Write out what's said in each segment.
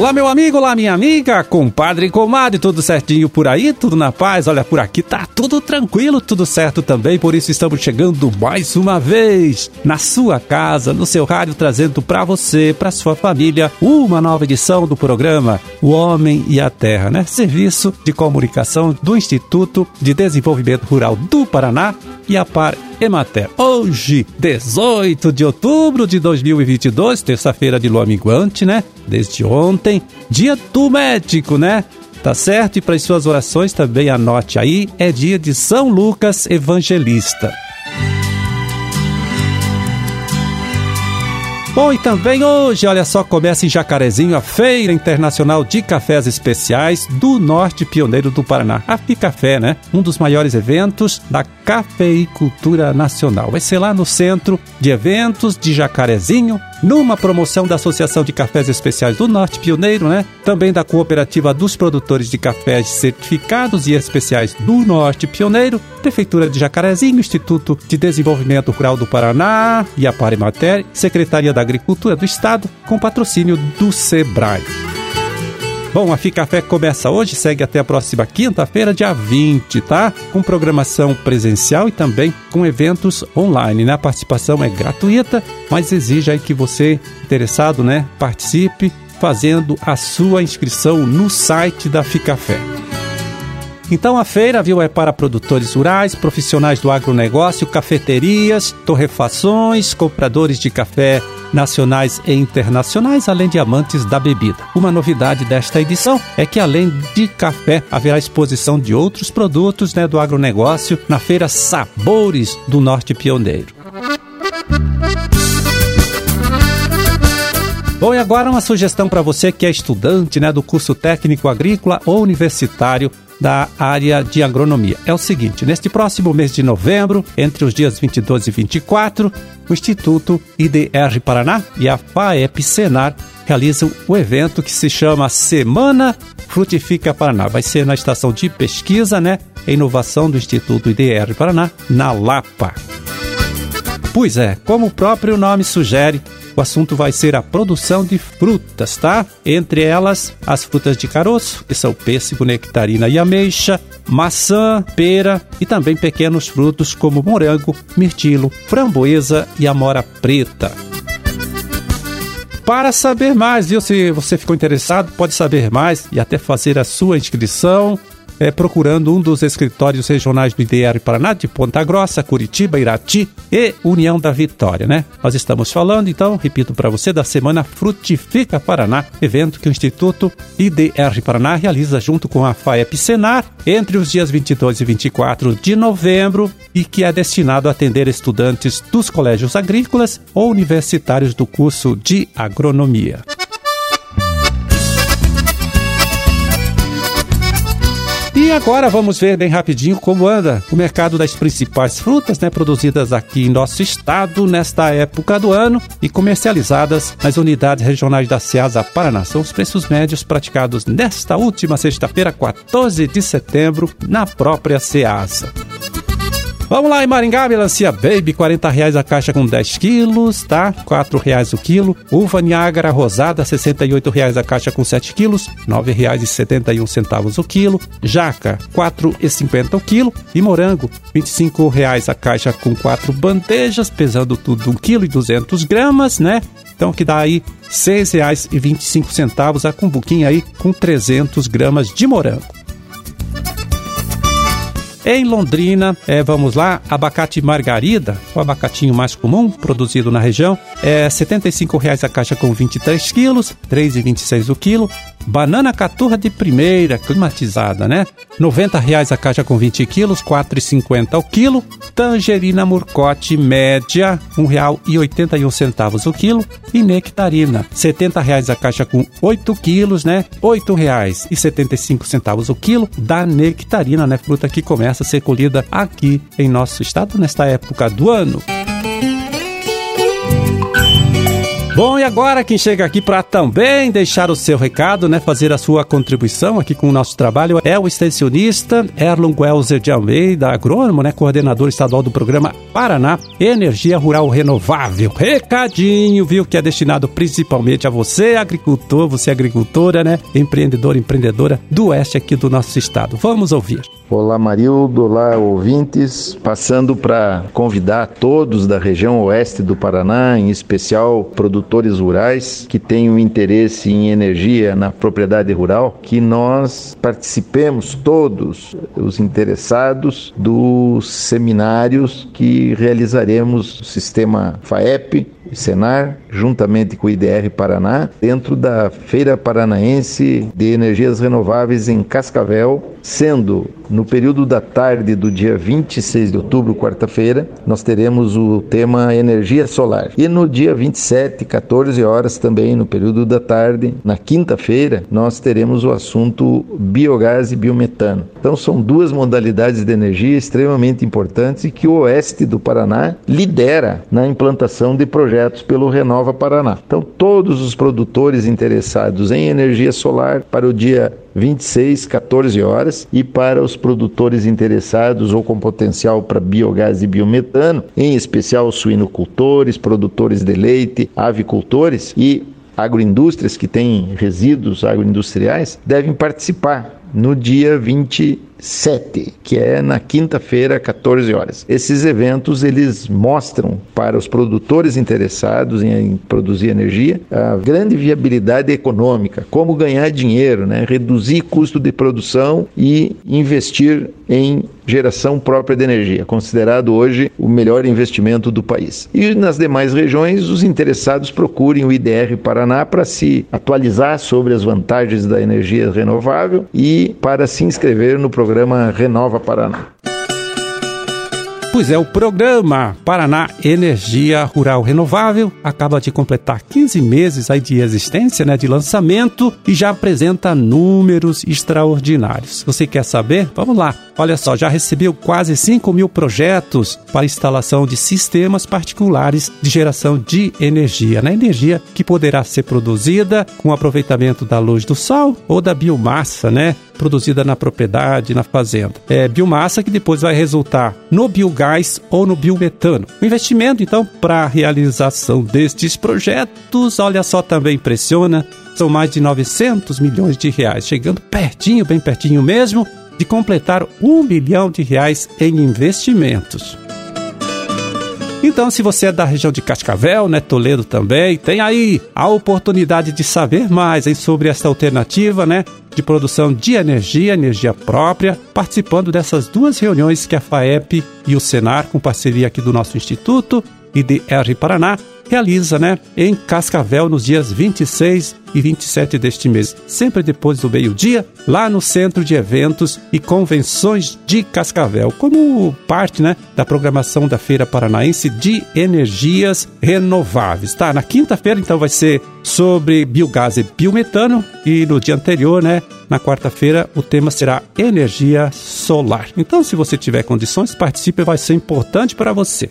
Olá, meu amigo, olá, minha amiga, compadre e comadre, tudo certinho por aí? Tudo na paz? Olha, por aqui tá tudo tranquilo, tudo certo também, por isso estamos chegando mais uma vez na sua casa, no seu rádio, trazendo para você, para sua família, uma nova edição do programa O Homem e a Terra, né? Serviço de comunicação do Instituto de Desenvolvimento Rural do Paraná e a Par Emater. Hoje, 18 de outubro de 2022, terça-feira de lua minguante, né? Desde ontem, dia do médico, né? Tá certo? E para as suas orações também anote aí, é dia de São Lucas Evangelista. Bom, e também hoje, olha só, começa em Jacarezinho a Feira Internacional de Cafés Especiais do Norte Pioneiro do Paraná. A Ficafé, né? Um dos maiores eventos da cafeicultura nacional. Vai ser lá no Centro de Eventos de Jacarezinho, numa promoção da Associação de Cafés Especiais do Norte Pioneiro, né? Também da Cooperativa dos Produtores de Cafés Certificados e Especiais do Norte Pioneiro, Prefeitura de Jacarezinho, Instituto de Desenvolvimento Rural do Paraná e a Parimater, Secretaria da Agricultura do Estado, com patrocínio do SEBRAE. Bom, a Ficafé começa hoje, segue até a próxima quinta-feira, dia 20, tá? Com programação presencial e também com eventos online, né? A participação é gratuita, mas exige aí que você, interessado, né, participe fazendo a sua inscrição no site da Ficafé. Então a feira, viu, é para produtores rurais, profissionais do agronegócio, cafeterias, torrefações, compradores de café nacionais e internacionais, além de amantes da bebida. Uma novidade desta edição é que, além de café, haverá exposição de outros produtos né, do agronegócio na feira Sabores do Norte Pioneiro. Bom, e agora uma sugestão para você que é estudante né, do curso técnico agrícola ou universitário da área de agronomia. É o seguinte: neste próximo mês de novembro, entre os dias 22 e 24, o Instituto IDR Paraná e a FAEP Senar realizam o evento que se chama Semana Frutifica Paraná. Vai ser na estação de pesquisa, né? Inovação do Instituto IDR Paraná, na Lapa. Pois é, como o próprio nome sugere, o assunto vai ser a produção de frutas, tá? Entre elas, as frutas de caroço, que são pêssego, nectarina e ameixa, maçã, pera e também pequenos frutos como morango, mirtilo, framboesa e amora preta. Para saber mais, viu? Se você ficou interessado, pode saber mais e até fazer a sua inscrição é, procurando um dos escritórios regionais do IDR Paraná, de Ponta Grossa, Curitiba, Irati e União da Vitória, né? Nós estamos falando, então, repito para você, da Semana Frutifica Paraná, evento que o Instituto IDR Paraná realiza junto com a FAEP Senar entre os dias 22 e 24 de novembro e que é destinado a atender estudantes dos colégios agrícolas ou universitários do curso de agronomia. E agora vamos ver bem rapidinho como anda o mercado das principais frutas, né, produzidas aqui em nosso estado nesta época do ano e comercializadas nas unidades regionais da Ceasa Paraná. São os preços médios praticados nesta última sexta-feira, 14 de setembro, na própria Ceasa. Vamos lá, em Maringá, melancia Baby, 40 reais a caixa com 10 quilos, tá? 4 reais o quilo. Uva Niágara Rosada, 68 reais a caixa com 7 quilos, 9 reais e 71 centavos o quilo. Jaca, 4,50 o quilo. E morango, 25 reais a caixa com 4 bandejas, pesando tudo 1 quilo e 200 gramas, né? Então que dá aí R$ 6,25 a cumbuquinha aí com 300 gramas de morango. Em Londrina, é, vamos lá, abacate margarida, o abacatinho mais comum produzido na região, é R$ 75,00 a caixa com 23 quilos, R$ 3,26 o quilo. Banana caturra de primeira, climatizada, né? R$ 90,00 a caixa com 20 quilos, R$ 4,50 o quilo. Tangerina murcote média, R$ 1,81 o quilo. E nectarina, R$ 70,00 a caixa com 8 quilos, né? R$ 8,75 o quilo da nectarina, né? Fruta que começa a ser colhida aqui em nosso estado nesta época do ano. Bom, e agora quem chega aqui para também deixar o seu recado, né, fazer a sua contribuição aqui com o nosso trabalho é o extensionista Erlon Welzer de Almeida, agrônomo, né, coordenador estadual do programa Paraná Energia Rural Renovável. Recadinho, viu, que é destinado principalmente a você, agricultor, você agricultora, né, empreendedor, empreendedora do oeste aqui do nosso estado. Vamos ouvir. Olá, Marildo, olá, ouvintes. Passando para convidar todos da região oeste do Paraná, em especial produtores rurais que tenham interesse em energia na propriedade rural, que nós participemos todos, os interessados, dos seminários que realizaremos no sistema FAEP Senar, juntamente com o IDR Paraná, dentro da Feira Paranaense de Energias Renováveis em Cascavel, sendo no período da tarde do dia 26 de outubro, quarta-feira, nós teremos o tema energia solar. E no dia 27, 14 horas também, no período da tarde, na quinta-feira, nós teremos o assunto biogás e biometano. Então são duas modalidades de energia extremamente importantes e que o oeste do Paraná lidera na implantação de projetos pelo Renova Paraná. Então todos os produtores interessados em energia solar para o dia 26, 14 horas, e para os produtores interessados ou com potencial para biogás e biometano, em especial suinocultores, produtores de leite, avicultores e agroindústrias que têm resíduos agroindustriais, devem participar no dia 20 7, que é na quinta-feira, 14 horas. Esses eventos eles mostram para os produtores interessados em produzir energia a grande viabilidade econômica, como ganhar dinheiro, né? reduzir custo de produção e investir em geração própria de energia, considerado hoje o melhor investimento do país. E nas demais regiões, os interessados procurem o IDR Paraná para se atualizar sobre as vantagens da energia renovável e para se inscrever no programa programa Renova Paraná. Pois é, o programa Paraná Energia Rural Renovável acaba de completar 15 meses aí de existência, né, de lançamento e já apresenta números extraordinários. Você quer saber? Vamos lá. Olha só, já recebeu quase 5 mil projetos para instalação de sistemas particulares de geração de energia, né? Energia que poderá ser produzida com aproveitamento da luz do sol ou da biomassa, né? Produzida na propriedade, na fazenda. É biomassa que depois vai resultar no biogás ou no biometano. O investimento, então, para a realização destes projetos, olha só, também impressiona, são mais de 900 milhões de reais, chegando pertinho, bem pertinho mesmo, de completar um bilhão de reais em investimentos. Então, se você é da região de Cascavel, né, Toledo também, tem aí a oportunidade de saber mais hein, sobre esta alternativa, né, de produção de energia, energia própria, participando dessas duas reuniões que a FAEP e o Senar, com parceria aqui do nosso instituto e de R Paraná, realiza, né, em Cascavel nos dias 26 e 27 deste mês, sempre depois do meio-dia, lá no Centro de Eventos e Convenções de Cascavel, como parte, né, da programação da Feira Paranaense de Energias Renováveis. Tá, na quinta-feira então vai ser sobre biogás e biometano e no dia anterior, né, na quarta-feira, o tema será energia solar. Então, se você tiver condições, participe, vai ser importante para você.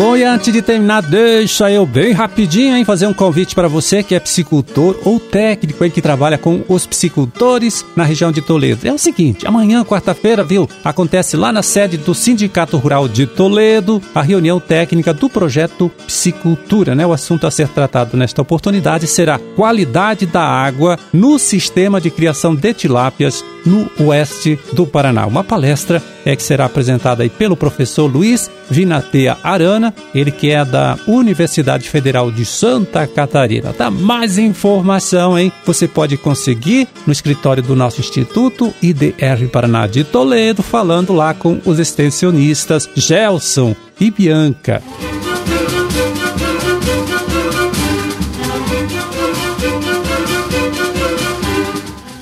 Bom, e antes de terminar, deixa eu bem rapidinho hein, fazer um convite para você que é psicultor ou técnico aí que trabalha com os psicultores na região de Toledo. É o seguinte, amanhã, quarta-feira, viu, acontece lá na sede do Sindicato Rural de Toledo a reunião técnica do projeto Psicultura, né? O assunto a ser tratado nesta oportunidade será qualidade da água no sistema de criação de tilápias no oeste do Paraná. Uma palestra é que será apresentada aí pelo professor Luiz Vinatea Arana, ele que é da Universidade Federal de Santa Catarina. Tá mais informação, hein? Você pode conseguir no escritório do nosso Instituto IDR Paraná de Toledo, falando lá com os extensionistas Gelson e Bianca.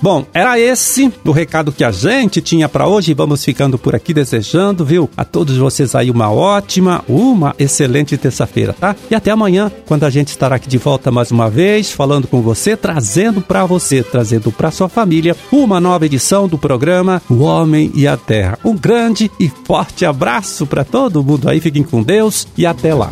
Bom, era esse o recado que a gente tinha para hoje. Vamos ficando por aqui desejando, viu? A todos vocês aí uma ótima, uma excelente terça-feira, tá? E até amanhã, quando a gente estará aqui de volta mais uma vez, falando com você, trazendo para você, trazendo para sua família uma nova edição do programa O Homem e a Terra. Um grande e forte abraço para todo mundo aí. Fiquem com Deus e até lá.